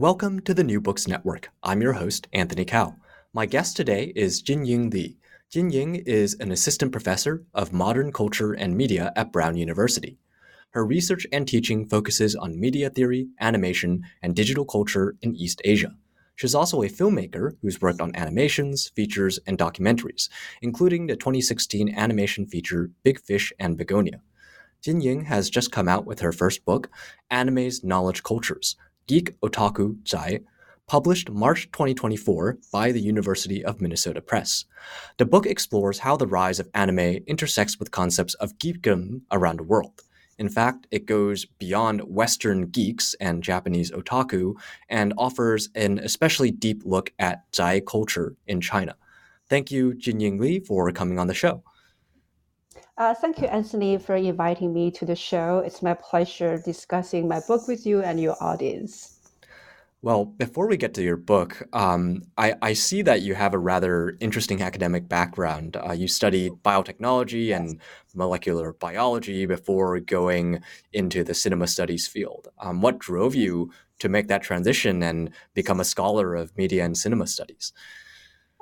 Welcome to the New Books Network. I'm your host, Anthony Kao. My guest today is Jinying Li. Jinying is an assistant professor of modern culture and media at Brown University. Her research and teaching focuses on media theory, animation, and digital culture in East Asia. She's also a filmmaker who's worked on animations, features, and documentaries, including the 2016 animation feature Big Fish and Begonia. Jinying has just come out with her first book, Anime's Knowledge Cultures Geek Otaku Zhai, published March 2024 by the University of Minnesota Press. The book explores how the rise of anime intersects with concepts of geekdom around the world. In fact, it goes beyond Western geeks and Japanese otaku and offers an especially deep look at Zhai culture in China. Thank you, Jinying Li, for coming on the show. Uh, thank you, Anthony, for inviting me to the show. It's my pleasure discussing my book with you and your audience. Well, before we get to your book, um, I, I, see that you have a rather interesting academic background. Uh, you studied biotechnology and molecular biology before going into the cinema studies field. Um, what drove you to make that transition and become a scholar of media and cinema studies?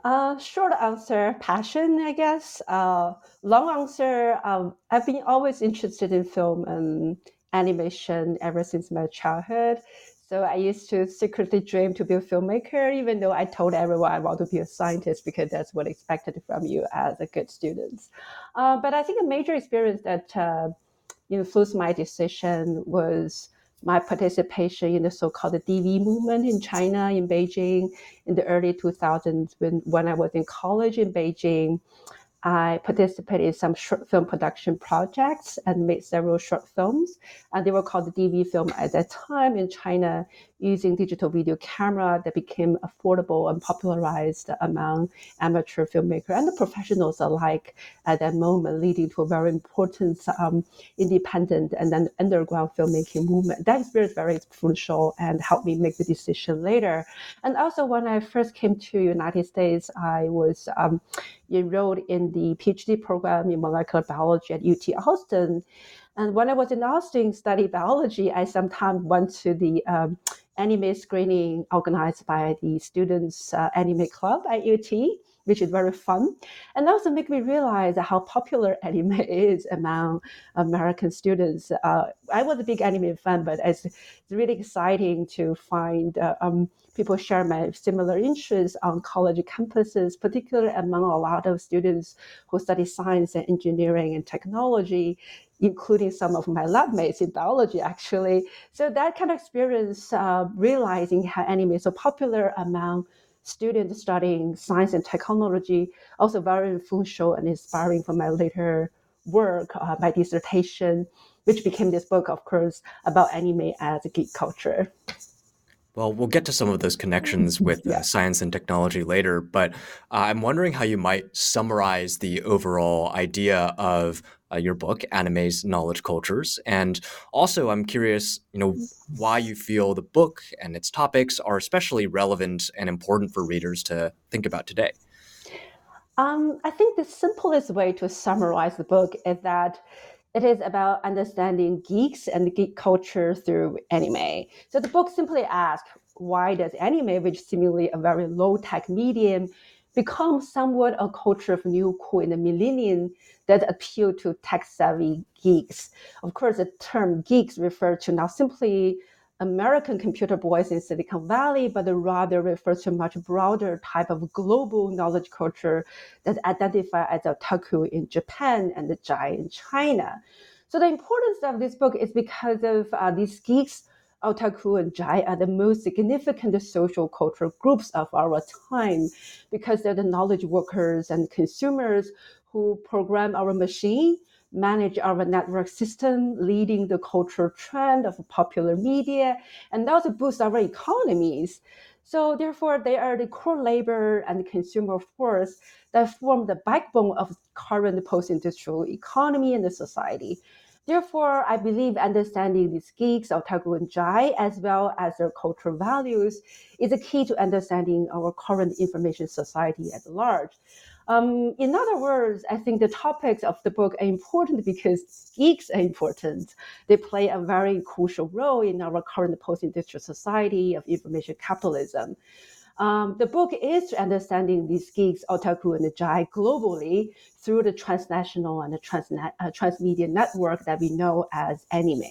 Uh, short answer, passion, I guess. Uh, long answer, um, I've been always interested in film and animation ever since my childhood. So I used to secretly dream to be a filmmaker, even though I told everyone I want to be a scientist because that's what expected from you as a good student. Uh, but I think a major experience that uh, influenced my decision was my participation in the so-called DV movement in China, in Beijing, in the early 2000s when, when I was in college in Beijing. I participated in some short film production projects and made several short films. And they were called the DV film at that time in China, using digital video camera that became affordable and popularized among amateur filmmakers and the professionals alike at that moment, leading to a very important um, independent and then underground filmmaking movement. That experience very influential and helped me make the decision later. And also, when I first came to United States, I was um, enrolled in the PhD program in molecular biology at UT Austin. And when I was in Austin studying biology, I sometimes went to the um, anime screening organized by the students uh, anime club at UT which is very fun and also make me realize how popular anime is among american students uh, i was a big anime fan but it's, really exciting to find uh, um, people share my similar interests on college campuses particularly among a lot of students who study science and engineering and technology including some of my lab mates in biology, actually. So that kind of experience, uh, realizing how anime is so popular among students studying science and technology, also very influential and inspiring for my later work, uh, my dissertation, which became this book, of course, about anime as a geek culture. Well, we'll get to some of those connections with uh, science and technology later, but uh, I'm wondering how you might summarize the overall idea of uh, your book, Anime's Knowledge Cultures. And also, I'm curious, you know, why you feel the book and its topics are especially relevant and important for readers to think about today. Um, I think the simplest way to summarize the book is that it is about understanding geeks and geek culture through anime. So the book simply asks, why does anime, which seemingly a very low tech medium, become somewhat a culture of new cool in the millennium that appeal to tech savvy geeks? Of course, the term geeks refer to not simply American computer boys in Silicon Valley, but rather refers to a much broader type of global knowledge culture that identify as otaku in Japan and the zhai in China. So the importance of this book is because of uh, these geeks, otaku and zhai are the most significant social cultural groups of our time because they're the knowledge workers and consumers who program our machine manage our network system, leading the cultural trend of popular media, and also boost our economies. So therefore, they are the core labor and consumer force that form the backbone of current post-industrial economy and the society. Therefore, I believe understanding these geeks, otaku and zhai, as well as their cultural values, is a key to understanding our current information society at large. Um, in other words, I think the topics of the book are important because geeks are important. They play a very crucial role in our current post-industrial society of information capitalism. Um, the book is understanding these geeks, otaku, and the zhai globally through the transnational and the transnet, uh, transmedia network that we know as anime.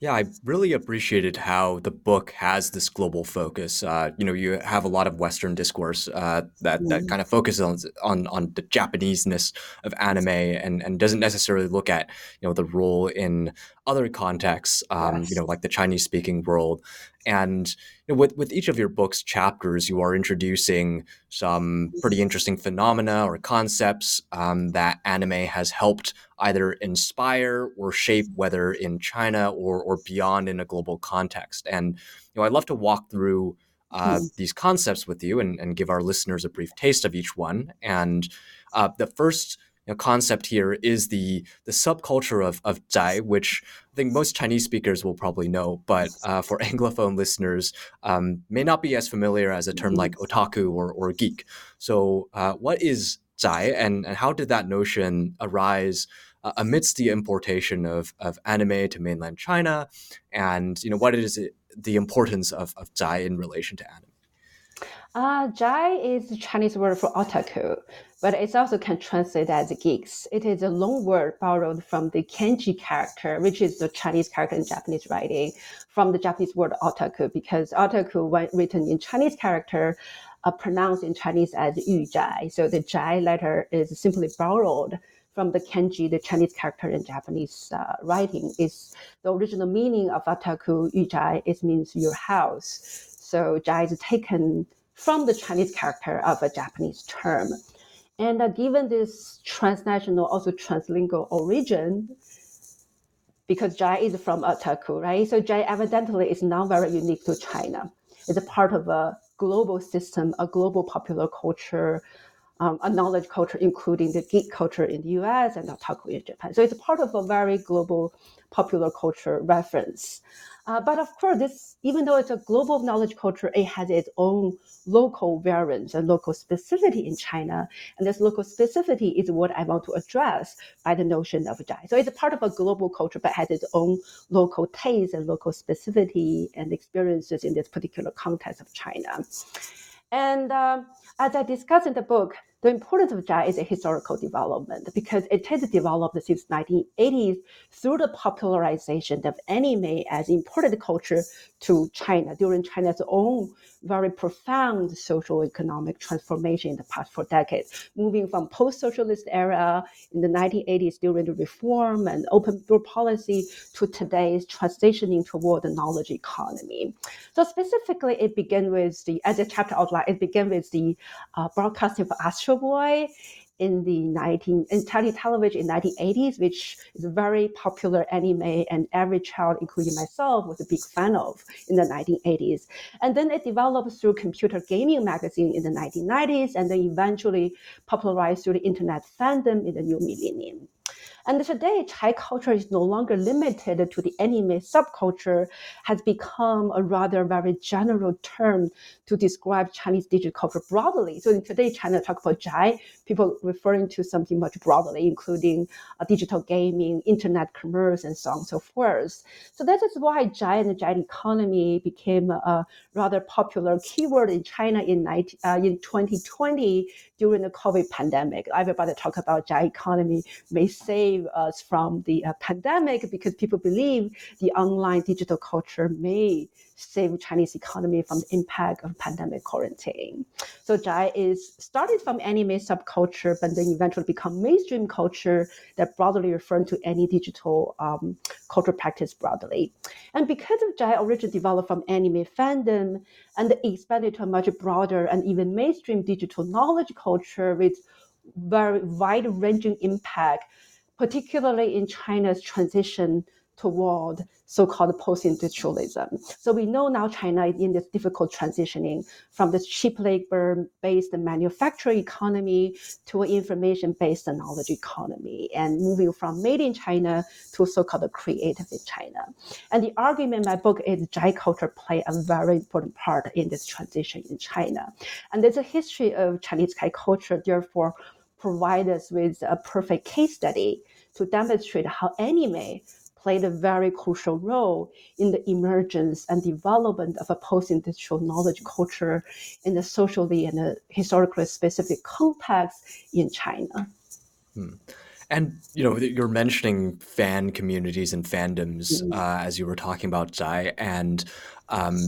Yeah, I really appreciated how the book has this global focus. Uh, you know, you have a lot of Western discourse uh, that that mm. kind of focuses on, on on the Japaneseness of anime and and doesn't necessarily look at you know the role in other contexts. Um, yes. You know, like the Chinese speaking world. And you know, with with each of your books chapters, you are introducing some pretty interesting phenomena or concepts um, that anime has helped either inspire or shape, whether in China or or beyond in a global context. And you know, I'd love to walk through uh, mm. these concepts with you and, and give our listeners a brief taste of each one. And uh, the first know, concept here is the the subculture of of Zhai, which I think most Chinese speakers will probably know, but uh, for Anglophone listeners, um, may not be as familiar as a term like mm-hmm. otaku or, or geek. So, uh, what is Zhai, and, and how did that notion arise? Uh, amidst the importation of, of anime to mainland China, and you know what is it, the importance of, of Zhai in relation to anime? Uh, Zhai is the Chinese word for otaku, but it also can translate as geeks. It is a long word borrowed from the kanji character, which is the Chinese character in Japanese writing, from the Japanese word otaku, because otaku, when written in Chinese character, are pronounced in Chinese as yu zhai. So the zhai letter is simply borrowed from the kanji, the Chinese character in Japanese uh, writing. Is the original meaning of otaku yu zhai? It means your house. So zhai is taken from the Chinese character of a Japanese term. And uh, given this transnational, also translingual origin, because Zhai is from Otaku, right? So Zhai evidently is not very unique to China. It's a part of a global system, a global popular culture, um, a knowledge culture, including the geek culture in the US and Otaku in Japan. So it's part of a very global popular culture reference. Uh, but of course, this even though it's a global knowledge culture, it has its own local variants and local specificity in China. And this local specificity is what I want to address by the notion of Zhai. So it's part of a global culture, but has its own local taste and local specificity and experiences in this particular context of China. And uh, as I discuss in the book, the importance of Zhai is a historical development because it has developed since 1980s through the popularization of anime as imported culture to China during China's own very profound social economic transformation in the past four decades, moving from post-socialist era in the 1980s during the reform and open door policy to today's transitioning toward the knowledge economy. So specifically, it began with the, as a chapter outline, it began with the uh, broadcasting of Astro Boy in the 19 in Chinese television in 1980s, which is a very popular anime, and every child, including myself, was a big fan of in the 1980s. And then it developed through computer gaming magazine in the 1990s, and then eventually popularized through the internet fandom in the new millennium. And today, Zhai culture is no longer limited to the anime subculture, has become a rather very general term to describe Chinese digital culture broadly. So in today, China talk about Zhai, people referring to something much broadly, including uh, digital gaming, internet commerce, and so on and so forth. So that is why Zhai and the Zhai economy became a rather popular keyword in China in, 19, uh, in 2020 during the COVID pandemic. Everybody talk about Zhai economy may say save us from the uh, pandemic because people believe the online digital culture may save Chinese economy from the impact of pandemic quarantine. So Zhai is started from anime subculture, but then eventually become mainstream culture that broadly referring to any digital um, cultural practice broadly. And because of Zhai originally developed from anime fandom and expanded to a much broader and even mainstream digital knowledge culture with very wide-ranging impact, particularly in China's transition toward so-called post-industrialism. So we know now China is in this difficult transitioning from this cheap labor-based manufacturing economy to an information-based knowledge economy, and moving from made in China to so-called creative in China. And the argument in my book is Zhai culture play a very important part in this transition in China. And there's a history of Chinese Zhai culture, therefore provide us with a perfect case study to demonstrate how anime played a very crucial role in the emergence and development of a post-industrial knowledge culture in the socially and a historically specific context in China. Hmm. And you know, you're mentioning fan communities and fandoms mm-hmm. uh, as you were talking about Zhai, and um,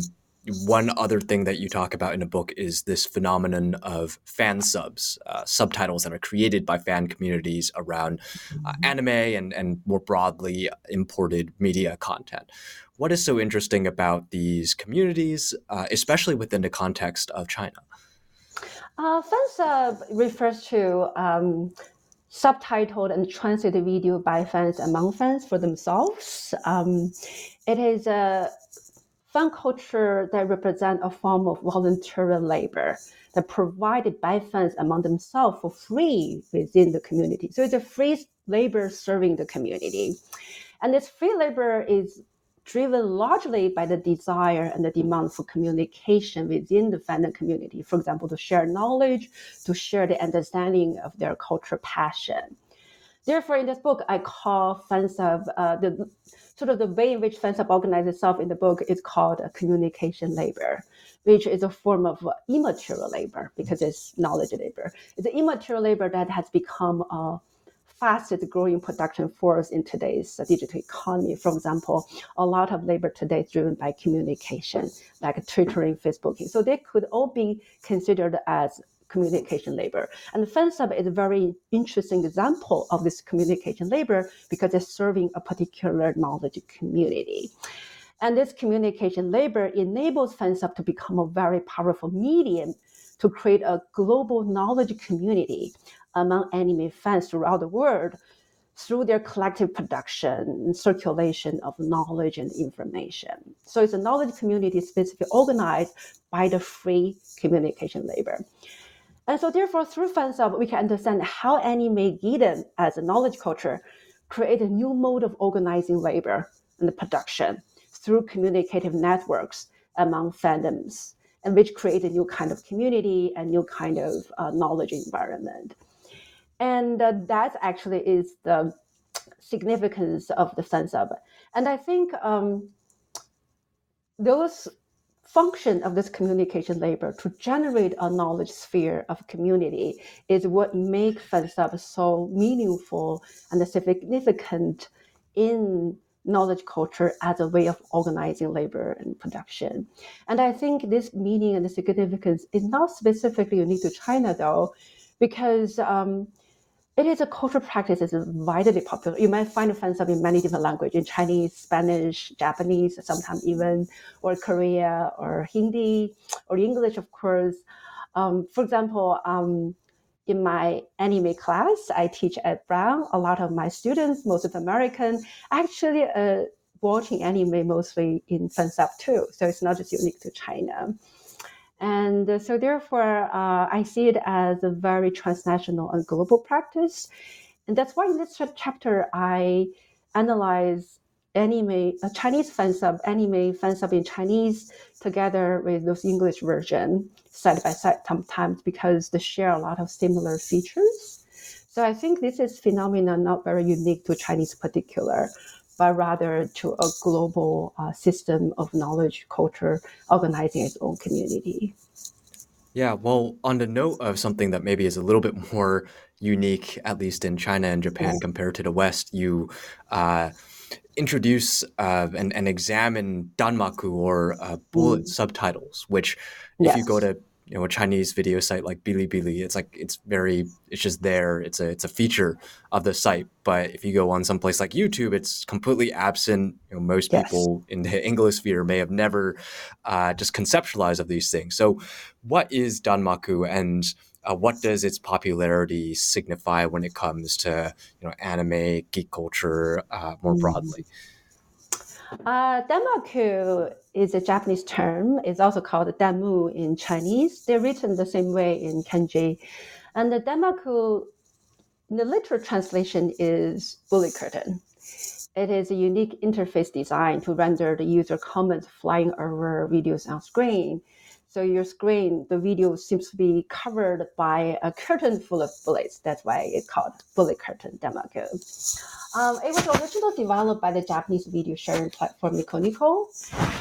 one other thing that you talk about in the book is this phenomenon of fan subs, uh, subtitles that are created by fan communities around uh, mm-hmm. anime and, and more broadly imported media content. What is so interesting about these communities, uh, especially within the context of China? Uh, fan sub refers to um, subtitled and translated video by fans among fans for themselves. Um, it is a fan culture that represent a form of voluntary labor that provided by fans among themselves for free within the community. So it's a free labor serving the community. And this free labor is driven largely by the desire and the demand for communication within the fandom community. For example, to share knowledge, to share the understanding of their culture passion. Therefore, in this book, I call fansub uh, the sort of the way in which fansub organizes itself in the book is called communication labor, which is a form of immaterial labor because it's knowledge labor. It's an immaterial labor that has become a fastest growing production force in today's digital economy. For example, a lot of labor today is driven by communication, like Twittering, Facebooking. So they could all be considered as communication labor. And FanSub is a very interesting example of this communication labor because it's serving a particular knowledge community. And this communication labor enables FanSub to become a very powerful medium to create a global knowledge community among anime fans throughout the world through their collective production and circulation of knowledge and information. So it's a knowledge community specifically organized by the free communication labor. And so therefore, through FanSub, we can understand how anime geekdom as a knowledge culture create a new mode of organizing labor and production through communicative networks among fandoms, and which create a new kind of community and new kind of uh, knowledge environment. And uh, that actually is the significance of the FanSub. And I think um, those function of this communication labor to generate a knowledge sphere of community is what makes FanSub so meaningful and significant in knowledge culture as a way of organizing labor and production. And I think this meaning and the significance is not specifically unique to China, though, because um, it is a cultural practice is widely popular. You might find FanSub in many different languages, in Chinese, Spanish, Japanese, sometimes even, or Korea, or Hindi, or English, of course. Um, for example, um, in my anime class, I teach at Brown. A lot of my students, most of American, actually uh, watching anime mostly in FanSub too. So it's not just unique to China. And so, therefore, uh, I see it as a very transnational and global practice. And that's why in this chapter, I analyze anime, a Chinese fansub, anime fansub in Chinese together with those English version side by side sometimes because they share a lot of similar features. So I think this is phenomenon not very unique to Chinese particular, but rather to a global uh, system of knowledge culture organizing its own community. Yeah, well, on the note of something that maybe is a little bit more unique, at least in China and Japan compared to the West, you uh, introduce uh, and, and examine danmaku or uh, bullet mm. subtitles, which if yes. you go to you know a Chinese video site like Bilibili, it's like it's very it's just there. It's a it's a feature of the site. But if you go on some place like YouTube, it's completely absent. You know, most yes. people in the English sphere may have never uh, just conceptualized of these things. So, what is Danmaku and uh, what does its popularity signify when it comes to you know anime, geek culture uh, more mm. broadly? Uh, Danmaku is a Japanese term. It's also called Danmu in Chinese. They're written the same way in kanji. And the Danmaku, the literal translation is bullet curtain. It is a unique interface design to render the user comments flying over videos on screen. So your screen, the video seems to be covered by a curtain full of bullets. That's why it's called bullet curtain Danmaku. Um, it was originally developed by the Japanese video sharing platform Nico Nico,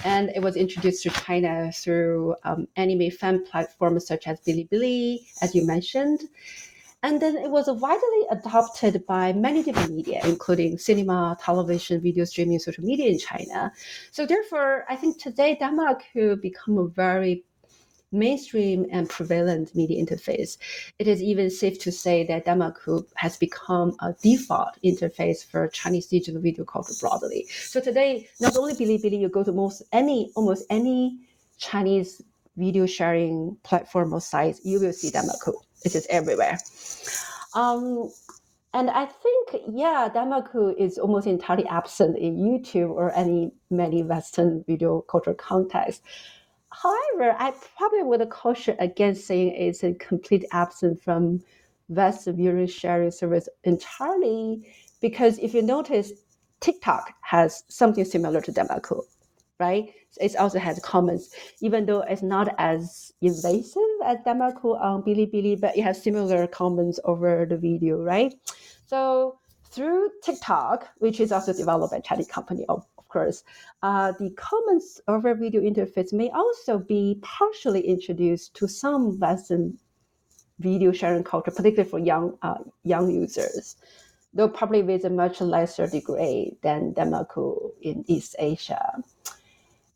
and it was introduced to China through um, anime fan platforms such as Bilibili, as you mentioned. And then it was widely adopted by many different media, including cinema, television, video streaming, social media in China. So therefore, I think today Danmaku become a very mainstream and prevalent media interface. It is even safe to say that Danmaku has become a default interface for Chinese digital video culture broadly. So today, not only Bilibili, you go to most any almost any Chinese video sharing platform or site, you will see Danmaku. It is everywhere. Um, and I think, yeah, Danmaku is almost entirely absent in YouTube or any many Western video culture context. However, I probably would caution against saying it's a complete absence from vast viewing sharing service entirely, because if you notice, TikTok has something similar to Danmaku, right? It also has comments, even though it's not as invasive as Danmaku on Bilibili, but it has similar comments over the video, right? So through TikTok, which is also developed by Chinese company, course, uh, the comments over video interface may also be partially introduced to some Western video sharing culture, particularly for young uh, young users, though probably with a much lesser degree than Danmaku in East Asia.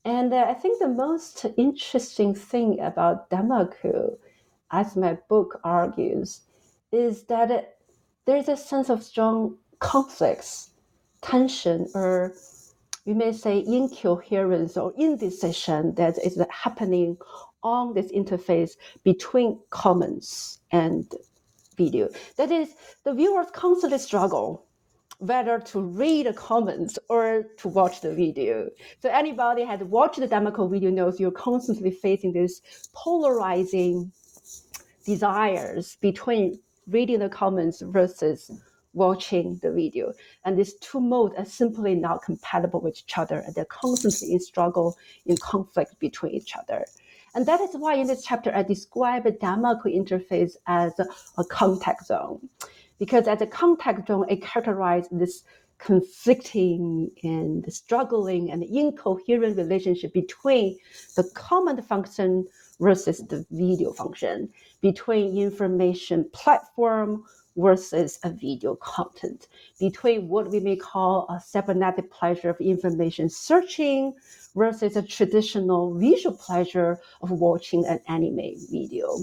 And uh, I think the most interesting thing about Danmaku, as my book argues, is that it, there's a sense of strong conflicts, tension, or we may say incoherence or indecision that is happening on this interface between comments and video. That is, the viewers constantly struggle whether to read the comments or to watch the video. So anybody has watched the Danmaku video knows you're constantly facing this polarizing desires between reading the comments versus watching the video. And these two modes are simply not compatible with each other. And they're constantly in struggle, in conflict between each other. And that is why in this chapter, I describe a Danmaku interface as a, contact zone. Because as a contact zone, it characterizes this conflicting and struggling and incoherent relationship between the comment function versus the video function, between information platform versus a video content, between what we may call a cybernetic pleasure of information searching versus a traditional visual pleasure of watching an anime video.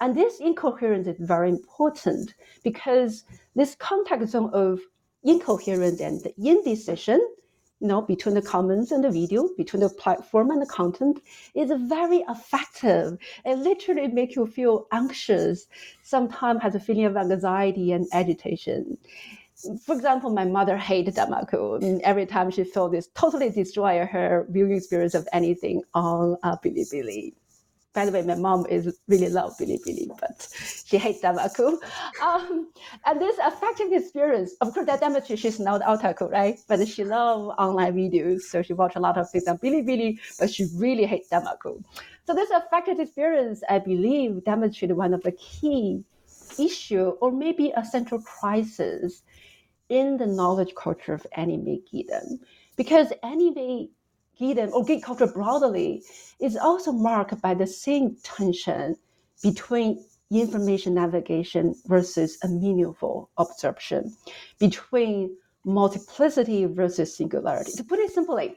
And this incoherence is very important because this contact zone of incoherence and indecision you know, between the comments and the video, between the platform and the content is very effective. It literally makes you feel anxious, sometimes has a feeling of anxiety and agitation. For example, my mother hated mean, every time she felt this totally destroy her viewing experience of anything on uh, Bilibili by the way, my mom is really love Bilibili, but she hates Danmaku. Um, and this affecting experience, of course, that demonstrates she's not otaku, right? But she love online videos, so she watch a lot of things on Bilibili, but she really hates Danmaku. So this affected experience, I believe, demonstrated one of the key issue, or maybe a central crisis in the knowledge culture of anime geekdom. Because anime geekdom or geek culture broadly is also marked by the same tension between information navigation versus a meaningful absorption, between multiplicity versus singularity. To put it simply,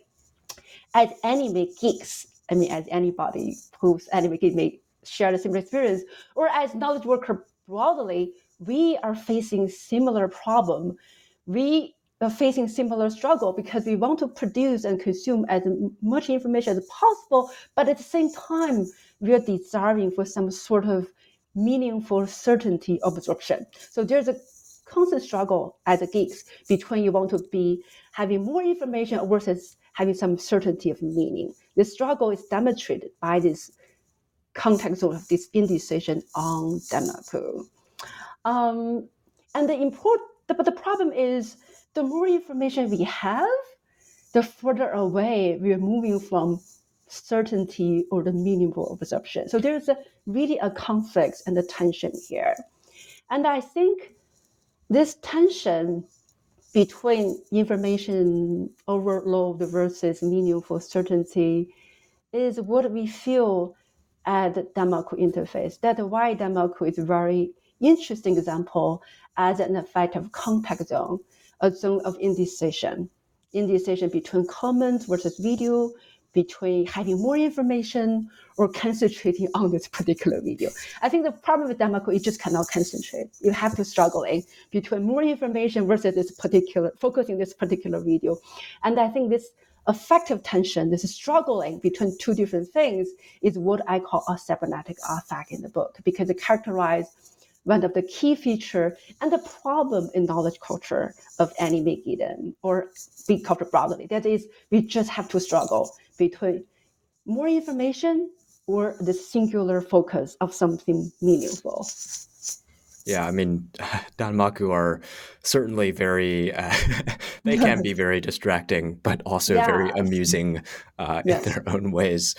as anime geeks, I mean, as anybody who's anime geek may share the similar experience, or as knowledge worker broadly, we are facing similar problem. We facing similar struggle because we want to produce and consume as much information as possible, but at the same time, we are desiring for some sort of meaningful certainty absorption. So there's a constant struggle as a geeks between you want to be having more information versus having some certainty of meaning. This struggle is demonstrated by this context of this indecision on Danmaku. Um, and the important, but the problem is the more information we have, the further away we are moving from certainty or the meaningful absorption. So there's a, really a conflict and a tension here. And I think this tension between information overload versus meaningful certainty is what we feel at the Danmaku interface. That's why Danmaku is a very interesting example as an effect of contact zone, a zone of indecision, indecision between comments versus video, between having more information or concentrating on this particular video. I think the problem with Danmaku is just cannot concentrate. You have to struggle in between more information versus this particular, focusing this particular video. And I think this affective tension, this struggling between two different things is what I call a cybernetic artifact in the book because it characterizes one of the key feature and the problem in knowledge culture of anime Eden or geek culture broadly. That is, we just have to struggle between more information or the singular focus of something meaningful. Yeah, I mean, Danmaku are certainly very, uh, they can be very distracting, but also yeah. very amusing uh, yes. in their own ways.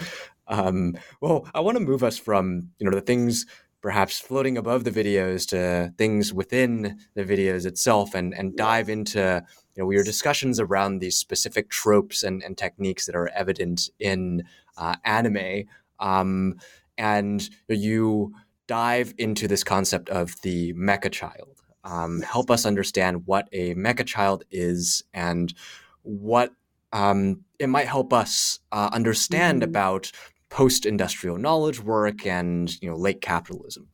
Um, well, I want to move us from, you know, the things perhaps floating above the videos to things within the videos itself and, and dive into you know your discussions around these specific tropes and, and techniques that are evident in uh, anime. Um, and you dive into this concept of the mecha child. Um, help us understand what a mecha child is and what um, it might help us uh, understand mm-hmm. about post-industrial knowledge work and you know late capitalism?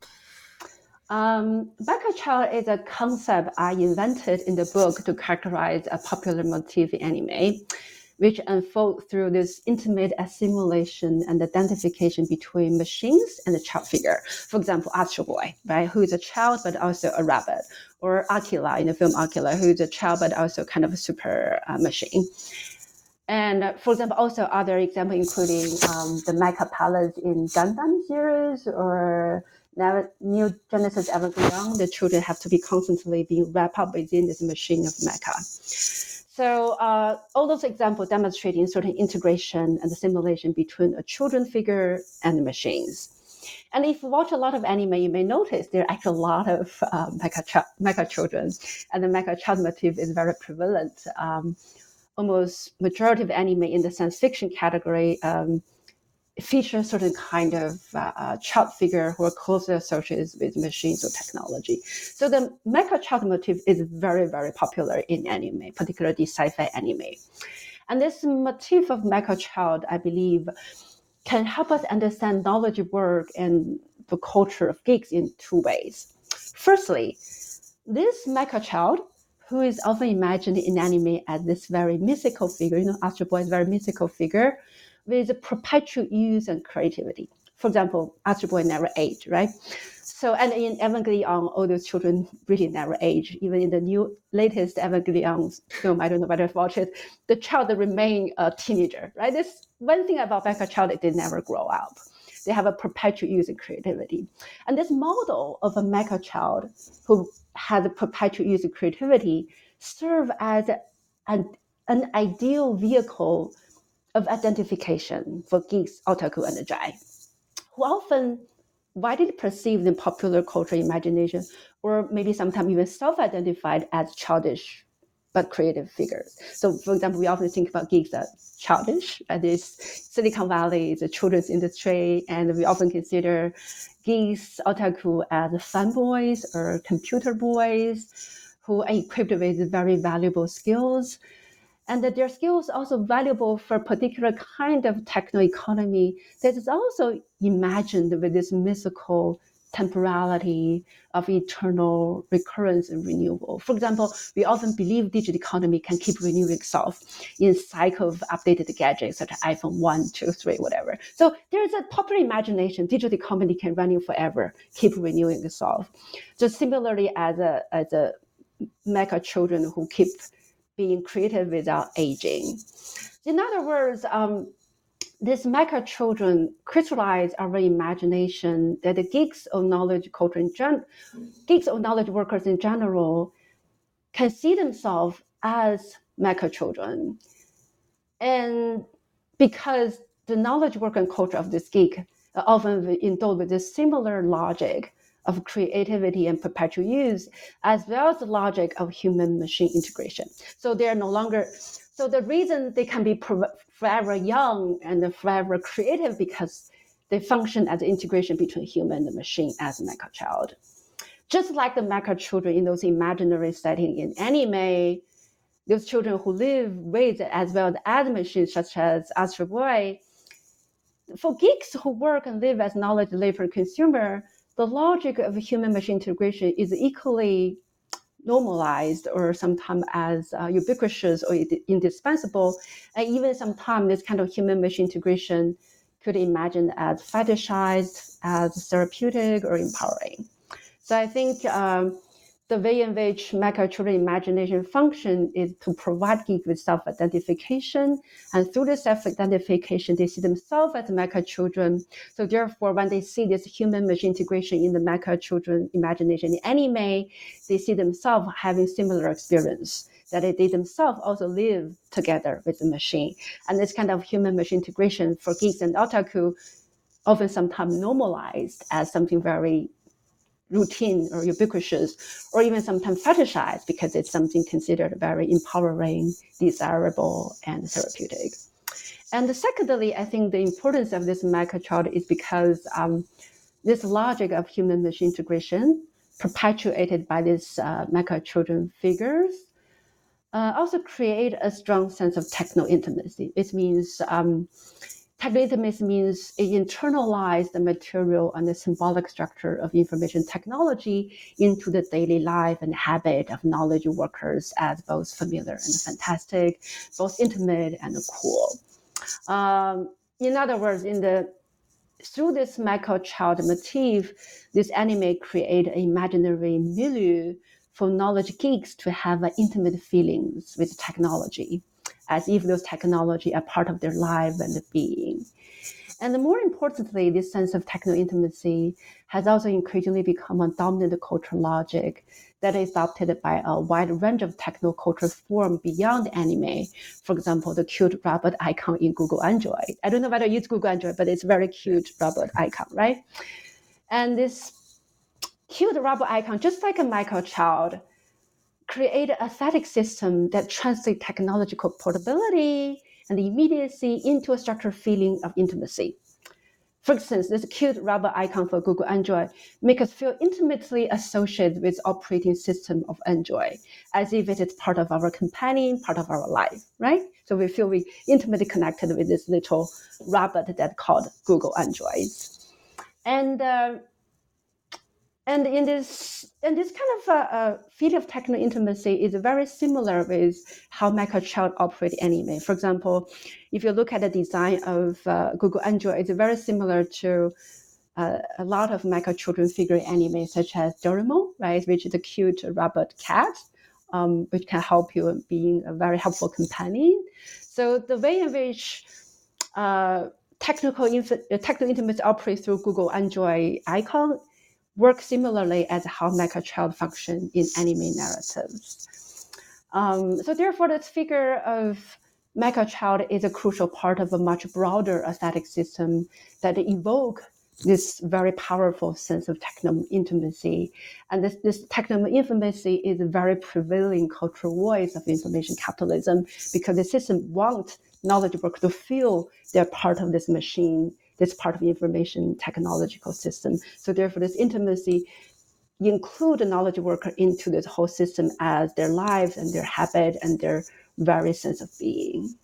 Um, child is a concept I invented in the book to characterize a popular motif in anime, which unfolds through this intimate assimilation and identification between machines and the child figure. For example, Astro Boy, right, who is a child but also a rabbit, or Akira in the film Akira, who is a child but also kind of a super uh, machine. And for example, also other examples including um, the Mecha Palace in Gundam series or Neon Genesis Evangelion. The children have to be constantly being wrapped up within this machine of Mecha. So uh, all those examples demonstrating certain integration and the simulation between a children figure and the machines. And if you watch a lot of anime, you may notice there are actually a lot of uh, mecha, ch- mecha children, and the mecha child motif is very prevalent. Um, almost majority of anime in the science fiction category um, feature certain kind of uh, uh, child figure who are closely associated with machines or technology. So the mecha child motif is very, very popular in anime, particularly sci-fi anime. And this motif of mecha child, I believe, can help us understand knowledge work and the culture of geeks in two ways. Firstly, this mecha child who is often imagined in anime as this very mythical figure. You know, Astro Boy is a very mythical figure with perpetual youth and creativity. For example, Astro Boy never age, right? So, and in Evangelion, um, all those children really never age. Even in the new latest Evangelion um, film, I don't know whether I've watched it, the child remain a teenager, right? This one thing about Mecha Child, they never grow up. They have a perpetual youth and creativity. And this model of a Mecha Child who has a perpetual use of creativity serve as an, an ideal vehicle of identification for geeks, otaku, and the zhai, who often widely perceived in popular culture imagination, or maybe sometimes even self-identified as childish but creative figures. So, for example, we often think about geeks as childish. At this Silicon Valley is a children's industry, and we often consider geeks, otaku, as fanboys or computer boys who are equipped with very valuable skills. And that their skills also valuable for a particular kind of techno economy that is also imagined with this mythical temporality of eternal recurrence and renewal. For example, we often believe digital economy can keep renewing itself in cycle of updated gadgets such as iPhone 1, 2, 3, whatever. So there's a popular imagination digital economy can run you forever, keep renewing itself. Just similarly as a as a mecha children who keep being creative without aging. In other words, um, these mecha children crystallize our imagination that the geeks of knowledge culture in gen- geeks of knowledge workers in general can see themselves as mecha children. And because the knowledge work and culture of this geek are often endowed with this similar logic of creativity and perpetual use, as well as the logic of human machine integration. So they are no longer so the reason they can be forever young and forever creative because they function as integration between human and machine as a mecha child. Just like the mecha children in those imaginary settings in anime, those children who live with as well as machines such as Astro Boy, for geeks who work and live as knowledge labor consumer, the logic of human machine integration is equally normalized or sometimes as uh, ubiquitous or indispensable. And even sometimes this kind of human machine integration could imagine as fetishized, as therapeutic or empowering. So I think um, the way in which mecha imagination function is to provide geeks with self-identification. And through the self-identification, they see themselves as mecha children. So therefore, when they see this human machine integration in the mecha children imagination in anime, they see themselves having similar experience that they themselves also live together with the machine. And this kind of human machine integration for geeks and otaku often sometimes normalized as something very routine or ubiquitous, or even sometimes fetishized because it's something considered very empowering, desirable, and therapeutic. And secondly, I think the importance of this mecha child is because um, this logic of human machine integration, perpetuated by these uh, mecha children figures, uh, also create a strong sense of techno intimacy. It means um, Technointimacy means it internalize the material and the symbolic structure of information technology into the daily life and habit of knowledge workers as both familiar and fantastic, both intimate and cool. Um, in other words, in the through this mecha child motif, this anime create an imaginary milieu for knowledge geeks to have intimate feelings with technology as if those technology are part of their life and being. And more importantly, this sense of techno intimacy has also increasingly become a dominant cultural logic that is adopted by a wide range of techno cultural form beyond anime. For example, the cute robot icon in Google Android. I don't know whether use Google Android, but it's very cute robot icon, right? And this cute robot icon, just like a mecha child, create an aesthetic system that translates technological portability and immediacy into a structured feeling of intimacy. For instance, this cute rubber icon for Google Android make us feel intimately associated with operating system of Android, as if it is part of our companion, part of our life, right? So we feel we intimately connected with this little robot that called Google Android. And uh, and in this and this kind of uh, uh, feeling of techno intimacy is very similar with how Mecha Child operate anime. For example, if you look at the design of uh, Google Android, it's very similar to uh, a lot of Mecha children figure anime, such as Doraemon, right, which is a cute robot cat, um, which can help you being a very helpful companion. So the way in which technical inf- techno intimacy operates through Google Android icon work similarly as how mecha child function in anime narratives. Um, so therefore, this figure of mecha child is a crucial part of a much broader aesthetic system that evoke this very powerful sense of techno intimacy. And this, this techno intimacy is a very prevailing cultural voice of information capitalism because the system wants knowledge workers to feel they're part of this machine, this part of the information technological system. So therefore, this intimacy include the knowledge worker into this whole system as their lives and their habit and their very sense of being.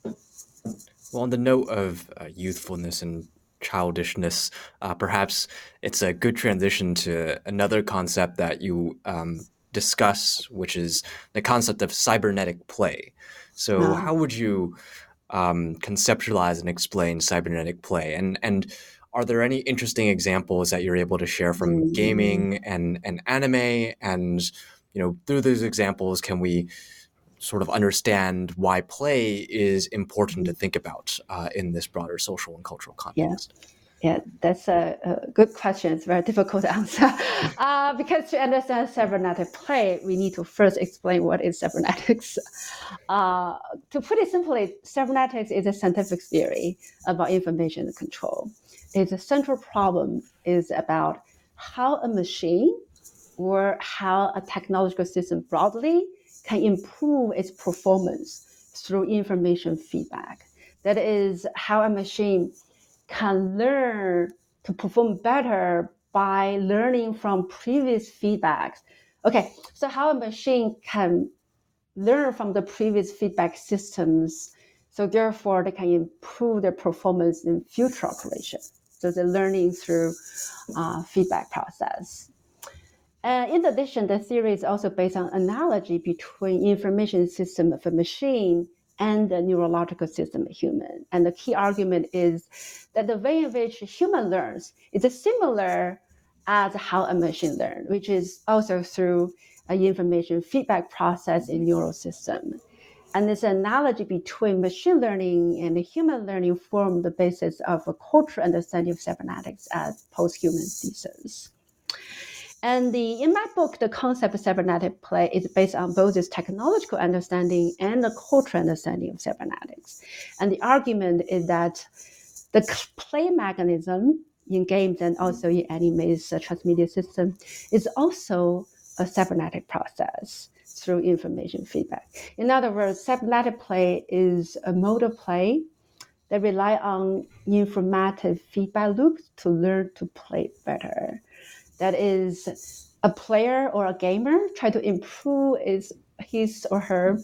Well, on the note of uh, youthfulness and childishness, uh, perhaps it's a good transition to another concept that you um, discuss, which is the concept of cybernetic play. So, uh-huh. how would you um, conceptualize and explain cybernetic play? And and are there any interesting examples that you're able to share from gaming and and anime? And you know, through those examples, can we sort of understand why play is important to think about uh, in this broader social and cultural context? Yeah. Yeah, that's a, a, good question. It's very difficult to answer. Uh, because to understand cybernetic play, we need to first explain what is cybernetics. Uh, to put it simply, cybernetics is a scientific theory about information control. Its central problem is about how a machine or how a technological system broadly can improve its performance through information feedback. That is how a machine can learn to perform better by learning from previous feedbacks. Okay, so how a machine can learn from the previous feedback systems, so therefore they can improve their performance in future operations. So the learning through uh, feedback process. And in addition, the theory is also based on analogy between information system of a machine and the neurological system of human. And the key argument is that the way in which human learns is similar as how a machine learns, which is also through an information feedback process in neural system. And this analogy between machine learning and human learning form the basis of a cultural understanding of cybernetics as post-human thesis. And the, in my book, the concept of cybernetic play is based on both this technological understanding and the cultural understanding of cybernetics. And the argument is that the play mechanism in games and also in anime's uh, transmedia system is also a cybernetic process through information feedback. In other words, cybernetic play is a mode of play that rely on informative feedback loops to learn to play better that is a player or a gamer try to improve his, his or her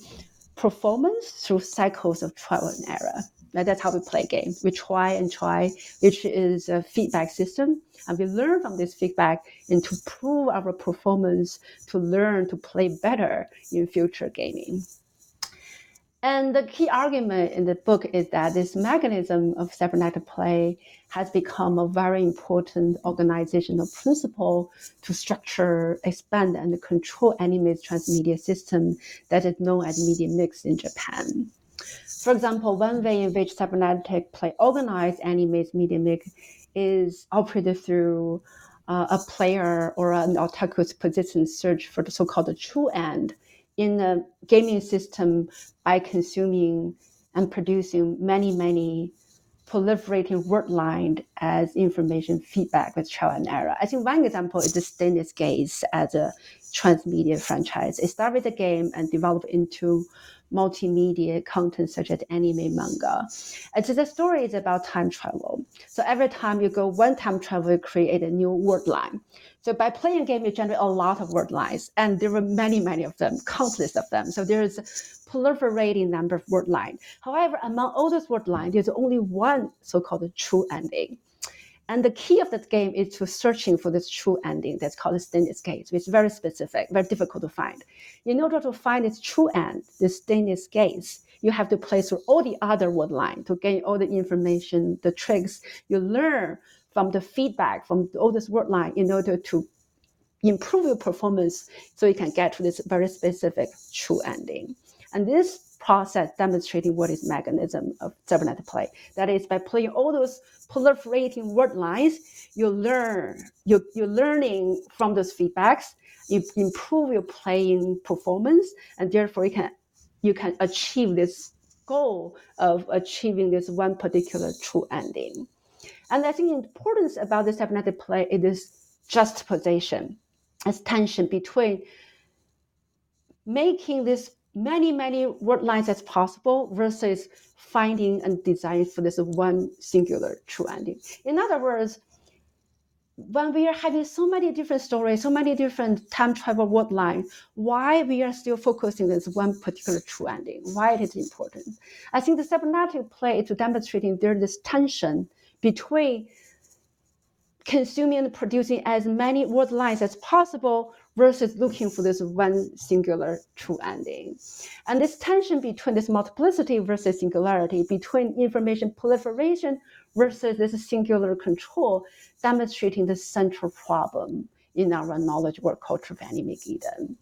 performance through cycles of trial and error. That's how we play games. We try and try, which is a feedback system. And we learn from this feedback and to improve our performance, to learn to play better in future gaming. And the key argument in the book is that this mechanism of cybernetic play has become a very important organizational principle to structure, expand, and control anime's transmedia system that is known as media mix in Japan. For example, one way in which cybernetic play organized anime's media mix is operated through uh, a player or an otaku's position search for the so-called true end in the gaming system by consuming and producing many, many proliferating word line as information feedback with trial and error. I think one example is the Steins;Gate as a transmedia franchise. It started with a game and developed into multimedia content such as anime manga. And so the story is about time travel. So every time you go one time travel, you create a new word line. So by playing a game, you generate a lot of word lines, and there were many, many of them, countless of them. So there is a proliferating number of word lines. However, among all those word lines, there's only one so-called true ending. And the key of that game is to searching for this true ending that's called the Steins;Gate, which is very specific, very difficult to find. In order to find its true end, the Steins;Gate, you have to play through all the other word line to gain all the information, the tricks you learn from the feedback from all this word line in order to improve your performance so you can get to this very specific true ending. And this process demonstrating what is mechanism of cybernetic play. That is by playing all those proliferating word lines, you learn, you, you're learning from those feedbacks, you improve your playing performance, and therefore you can you can achieve this goal of achieving this one particular true ending. And I think the importance about the cybernetic play is this juxtaposition, as tension between making this many, many word lines as possible versus finding and designing for this one singular true ending. In other words, when we are having so many different stories, so many different time travel word lines, why we are still focusing on this one particular true ending? Why it is important? I think the cybernetic play is demonstrating there's this tension between consuming and producing as many word lines as possible versus looking for this one singular true ending. And this tension between this multiplicity versus singularity, between information proliferation versus this singular control, demonstrating the central problem in our knowledge work culture of anime Eden,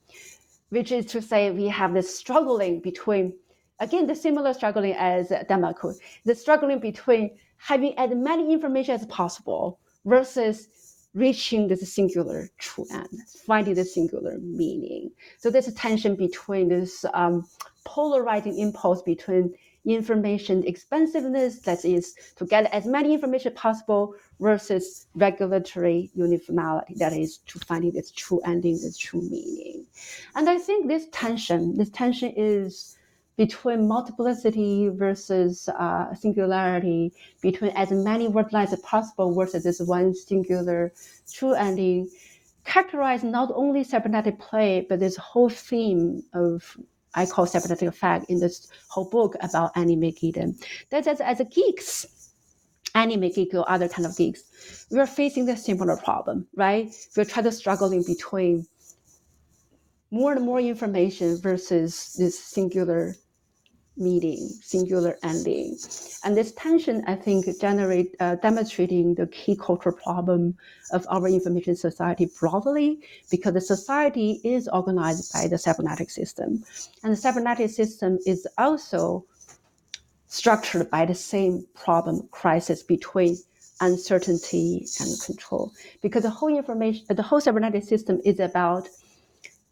which is to say we have this struggling between, again, the similar struggling as Danmaku, the struggling between having as many information as possible versus reaching this singular true end, finding the singular meaning. So there's a tension between this um, polarizing impulse between information expansiveness, that is to get as many information possible, versus regulatory uniformity, that is to finding this true ending, this true meaning. And I think this tension, this tension is between multiplicity versus uh, singularity, between as many word lines as possible versus this one singular true ending, characterize not only cybernetic play, but this whole theme of I call cybernetic effect in this whole book about anime geekdom. That as, as a geeks, anime geek or other kind of geeks, we're facing the similar problem, right? We're trying to struggling between more and more information versus this singular meeting, singular ending. And this tension, I think, generate uh, demonstrating the key cultural problem of our information society broadly, because the society is organized by the cybernetic system. And the cybernetic system is also structured by the same problem crisis between uncertainty and control. Because the whole information, the whole cybernetic system is about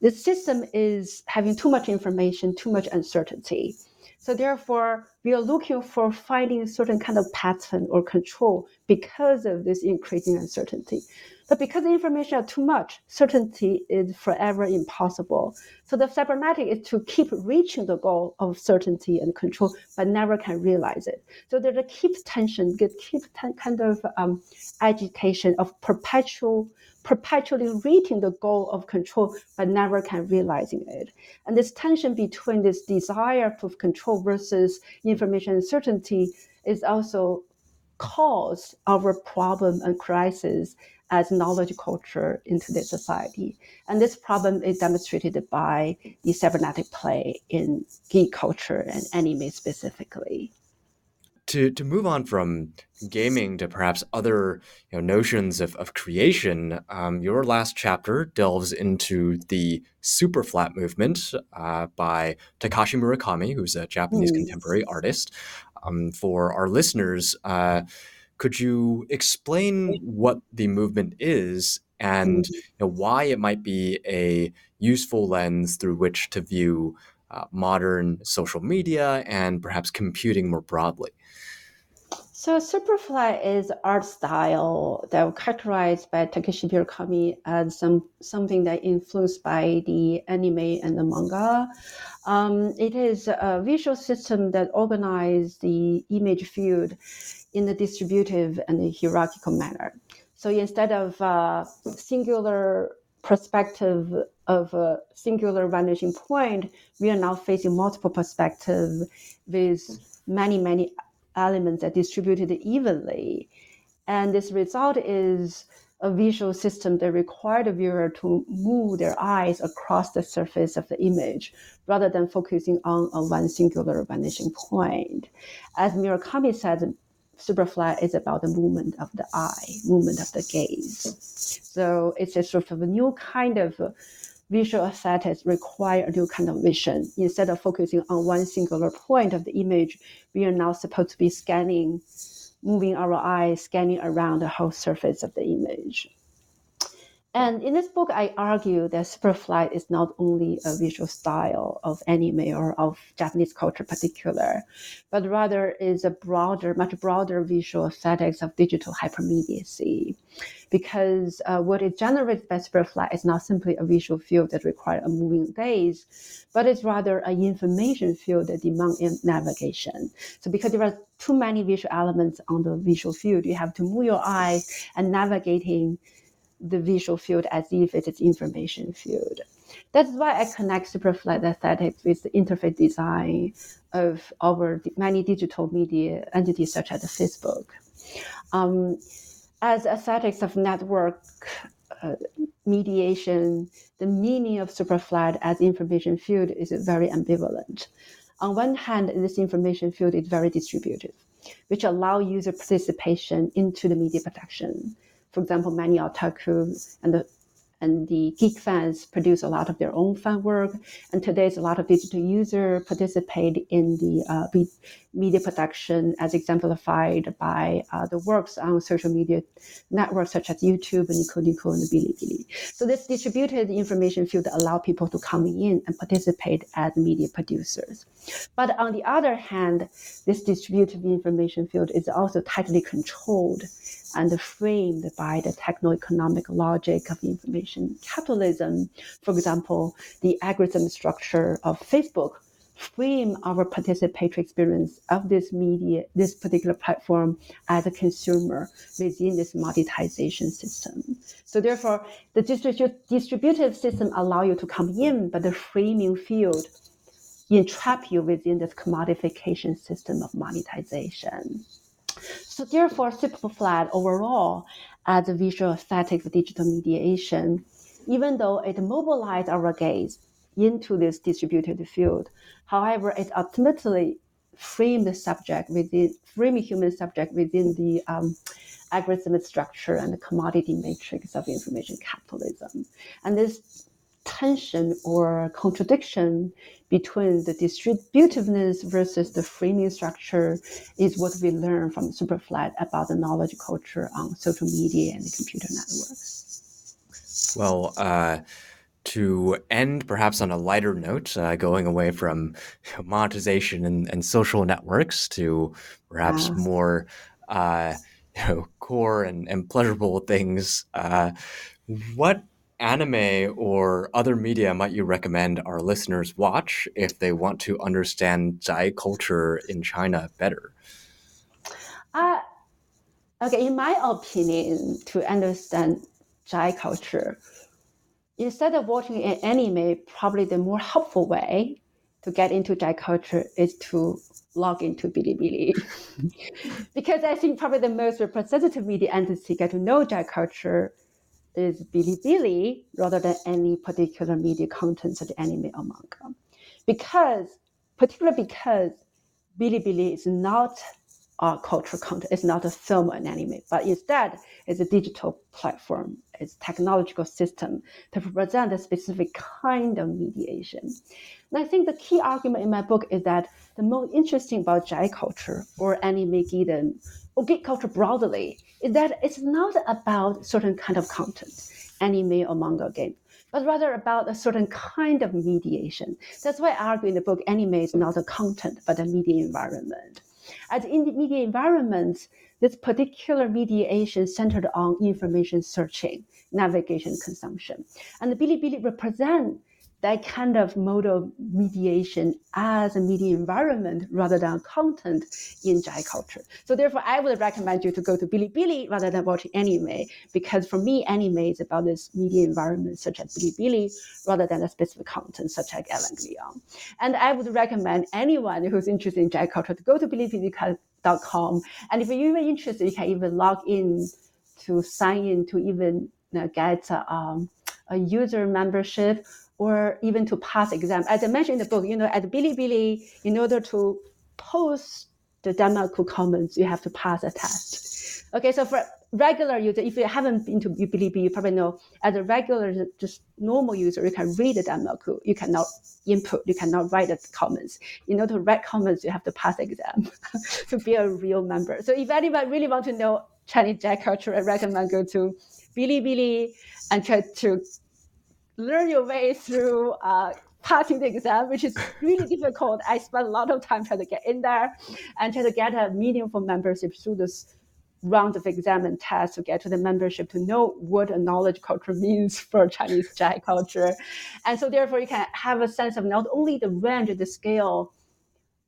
the system is having too much information, too much uncertainty. So therefore, we are looking for finding a certain kind of pattern or control because of this increasing uncertainty. But because information are too much, certainty is forever impossible. So the cybernetic is to keep reaching the goal of certainty and control, but never can realize it. So there's a keep tension, get keep kind of um, agitation of perpetual perpetually reaching the goal of control but never can realizing it. And this tension between this desire for control versus information uncertainty is also cause our problem and crisis as knowledge culture in today's society. And this problem is demonstrated by the cybernetic play in geek culture and anime specifically to to move on from gaming to perhaps other you know, notions of, of creation, um, your last chapter delves into the superflat movement uh, by Takashi Murakami, who's a Japanese mm. contemporary artist. Um, for our listeners, uh, could you explain what the movement is and mm. you know, why it might be a useful lens through which to view uh, modern social media and perhaps computing more broadly? So Superflat is art style that was characterized by Takashi Murakami as some something that influenced by the anime and the manga. Um, it is a visual system that organizes the image field in a distributive and a hierarchical manner. So instead of a singular perspective of a singular vanishing point, we are now facing multiple perspectives with many, many elements are distributed evenly. And this result is a visual system that requires the viewer to move their eyes across the surface of the image rather than focusing on a one singular vanishing point. As Murakami said, Superflat is about the movement of the eye, movement of the gaze. So it's a sort of a new kind of visual aesthetics require a new kind of vision. Instead of focusing on one singular point of the image, we are now supposed to be scanning, moving our eyes, scanning around the whole surface of the image. And in this book, I argue that Superflat is not only a visual style of anime or of Japanese culture particular, but rather is a broader, much broader visual aesthetics of digital hypermediacy. Because uh, what is generated by Superflat is not simply a visual field that requires a moving gaze, but it's rather an information field that demands navigation. So because there are too many visual elements on the visual field, you have to move your eyes and navigating the visual field as if it is information field. That's why I connect Superflat aesthetics with the interface design of our many digital media entities such as Facebook. Um, as aesthetics of network uh, mediation, the meaning of Superflat as information field is very ambivalent. On one hand, this information field is very distributed, which allow user participation into the media production for example, many otaku and the and the geek fans produce a lot of their own fan work. And today's a lot of digital users participate in the uh, media production as exemplified by uh, the works on social media networks such as YouTube, Nico Nico, and Bilibili. So this distributed information field allow people to come in and participate as media producers. But on the other hand, this distributed information field is also tightly controlled and framed by the techno-economic logic of information capitalism. For example, the algorithm structure of Facebook frame our participatory experience of this media, this particular platform as a consumer within this monetization system. So therefore, the distribu- distributive system allow you to come in, but the framing field entrap you within this commodification system of monetization. So therefore, Superflat overall as a visual aesthetic digital mediation, even though it mobilized our gaze into this distributed field, however, it ultimately framed the subject within, frame human subject within the um, algorithmic structure and the commodity matrix of information capitalism. And this tension or contradiction between the distributiveness versus the framing structure is what we learn from Superflat about the knowledge culture on social media and the computer networks. Well, uh, to end perhaps on a lighter note, uh, going away from monetization and, and, social networks to perhaps more uh, you know, core and, and pleasurable things, uh, what anime or other media might you recommend our listeners watch if they want to understand Zhai culture in China better? Uh, okay, in my opinion, to understand Zhai culture, instead of watching an anime, probably the more helpful way to get into Zhai culture is to log into Bilibili. because I think probably the most representative media entity get to know Zhai culture is Bilibili rather than any particular media content as anime or manga. Because, particularly because Bilibili is not a cultural content, it's not a film and anime, but instead it's a digital platform, it's technological system to represent a specific kind of mediation. And I think the key argument in my book is that the most interesting about Zhai culture or anime geekdom or geek culture broadly is that it's not about certain kind of content, anime or manga game, but rather about a certain kind of mediation. That's why I argue in the book, anime is not a content, but a media environment. As in the media environment, this particular mediation centered on information searching, navigation, consumption. And the Bilibili represent that kind of mode of mediation as a media environment rather than content in Zhai culture. So therefore, I would recommend you to go to Bilibili rather than watching anime, because for me, anime is about this media environment such as Bilibili rather than a specific content such as Evangelion. And I would recommend anyone who's interested in Zhai culture to go to bilibili.com. And if you're even interested, you can even log in to sign in to even you know, get um, a user membership or even to pass exam. As I mentioned in the book, you know, at Bilibili, in order to post the Danmaku comments, you have to pass a test. Okay, so for regular user, if you haven't been to Bilibili, you probably know as a regular, just normal user, you can read the Danmaku. You cannot input, you cannot write the comments. You know, to write comments, you have to pass exam to be a real member. So if anyone really want to know Chinese Zhai culture, I recommend go to Bilibili and try to learn your way through uh, passing the exam, which is really difficult. I spent a lot of time trying to get in there and try to get a meaningful membership through this round of exam and tests to get to the membership to know what a knowledge culture means for Chinese Zhai culture. And so therefore you can have a sense of not only the range, the scale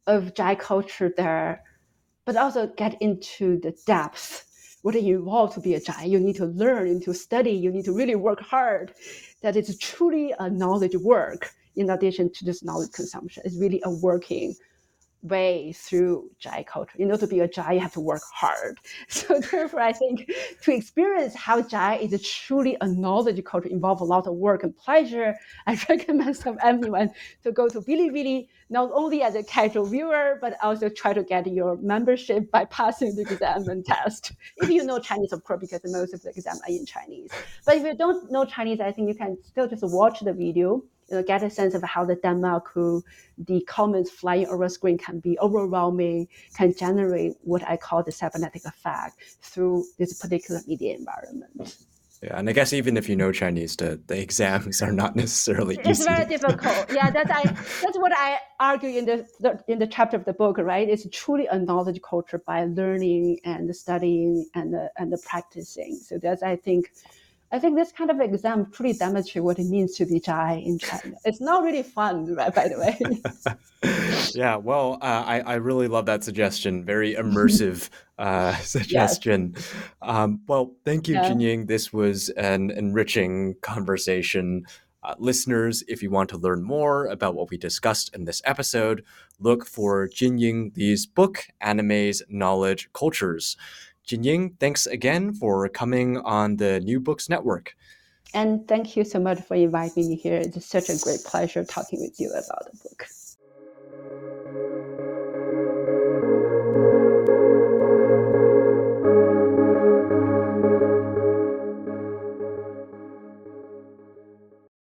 of Zhai culture there, but also get into the depth what it involves to be a Zhai. You need to learn, you need to study, you need to really work hard. That it's truly a knowledge work in addition to just knowledge consumption. It's really a working way through Zhai culture. In order to be a Zhai, you have to work hard. So therefore, I think to experience how Zhai is truly a knowledge culture, involve a lot of work and pleasure. I recommend some everyone to go to Bilibili, not only as a casual viewer, but also try to get your membership by passing the exam and test. If you know Chinese, of course, because most of the exam are in Chinese. But if you don't know Chinese, I think you can still just watch the video you know, get a sense of how the Danmaku, the comments flying over screen can be overwhelming, can generate what I call the cybernetic effect through this particular media environment. Yeah, and I guess even if you know Chinese, the, the exams are not necessarily it's easy. very difficult. Yeah, that's I that's what I argue in the, the, in the chapter of the book. Right, it's truly a knowledge culture by learning and studying and uh, and the practicing. So that's I think I think this kind of exam pretty demonstrates what it means to be Zhai in China. It's not really fun, right, by the way. yeah, well, uh, I, I really love that suggestion. Very immersive uh, suggestion. Yes. Um, well, thank you, yeah. Jinying. This was an enriching conversation. Uh, listeners, if you want to learn more about what we discussed in this episode, look for Jinying Li's book, Animes, Knowledge, Cultures. Jinying, thanks again for coming on the New Books Network. And thank you so much for inviting me here. It's such a great pleasure talking with you about the book.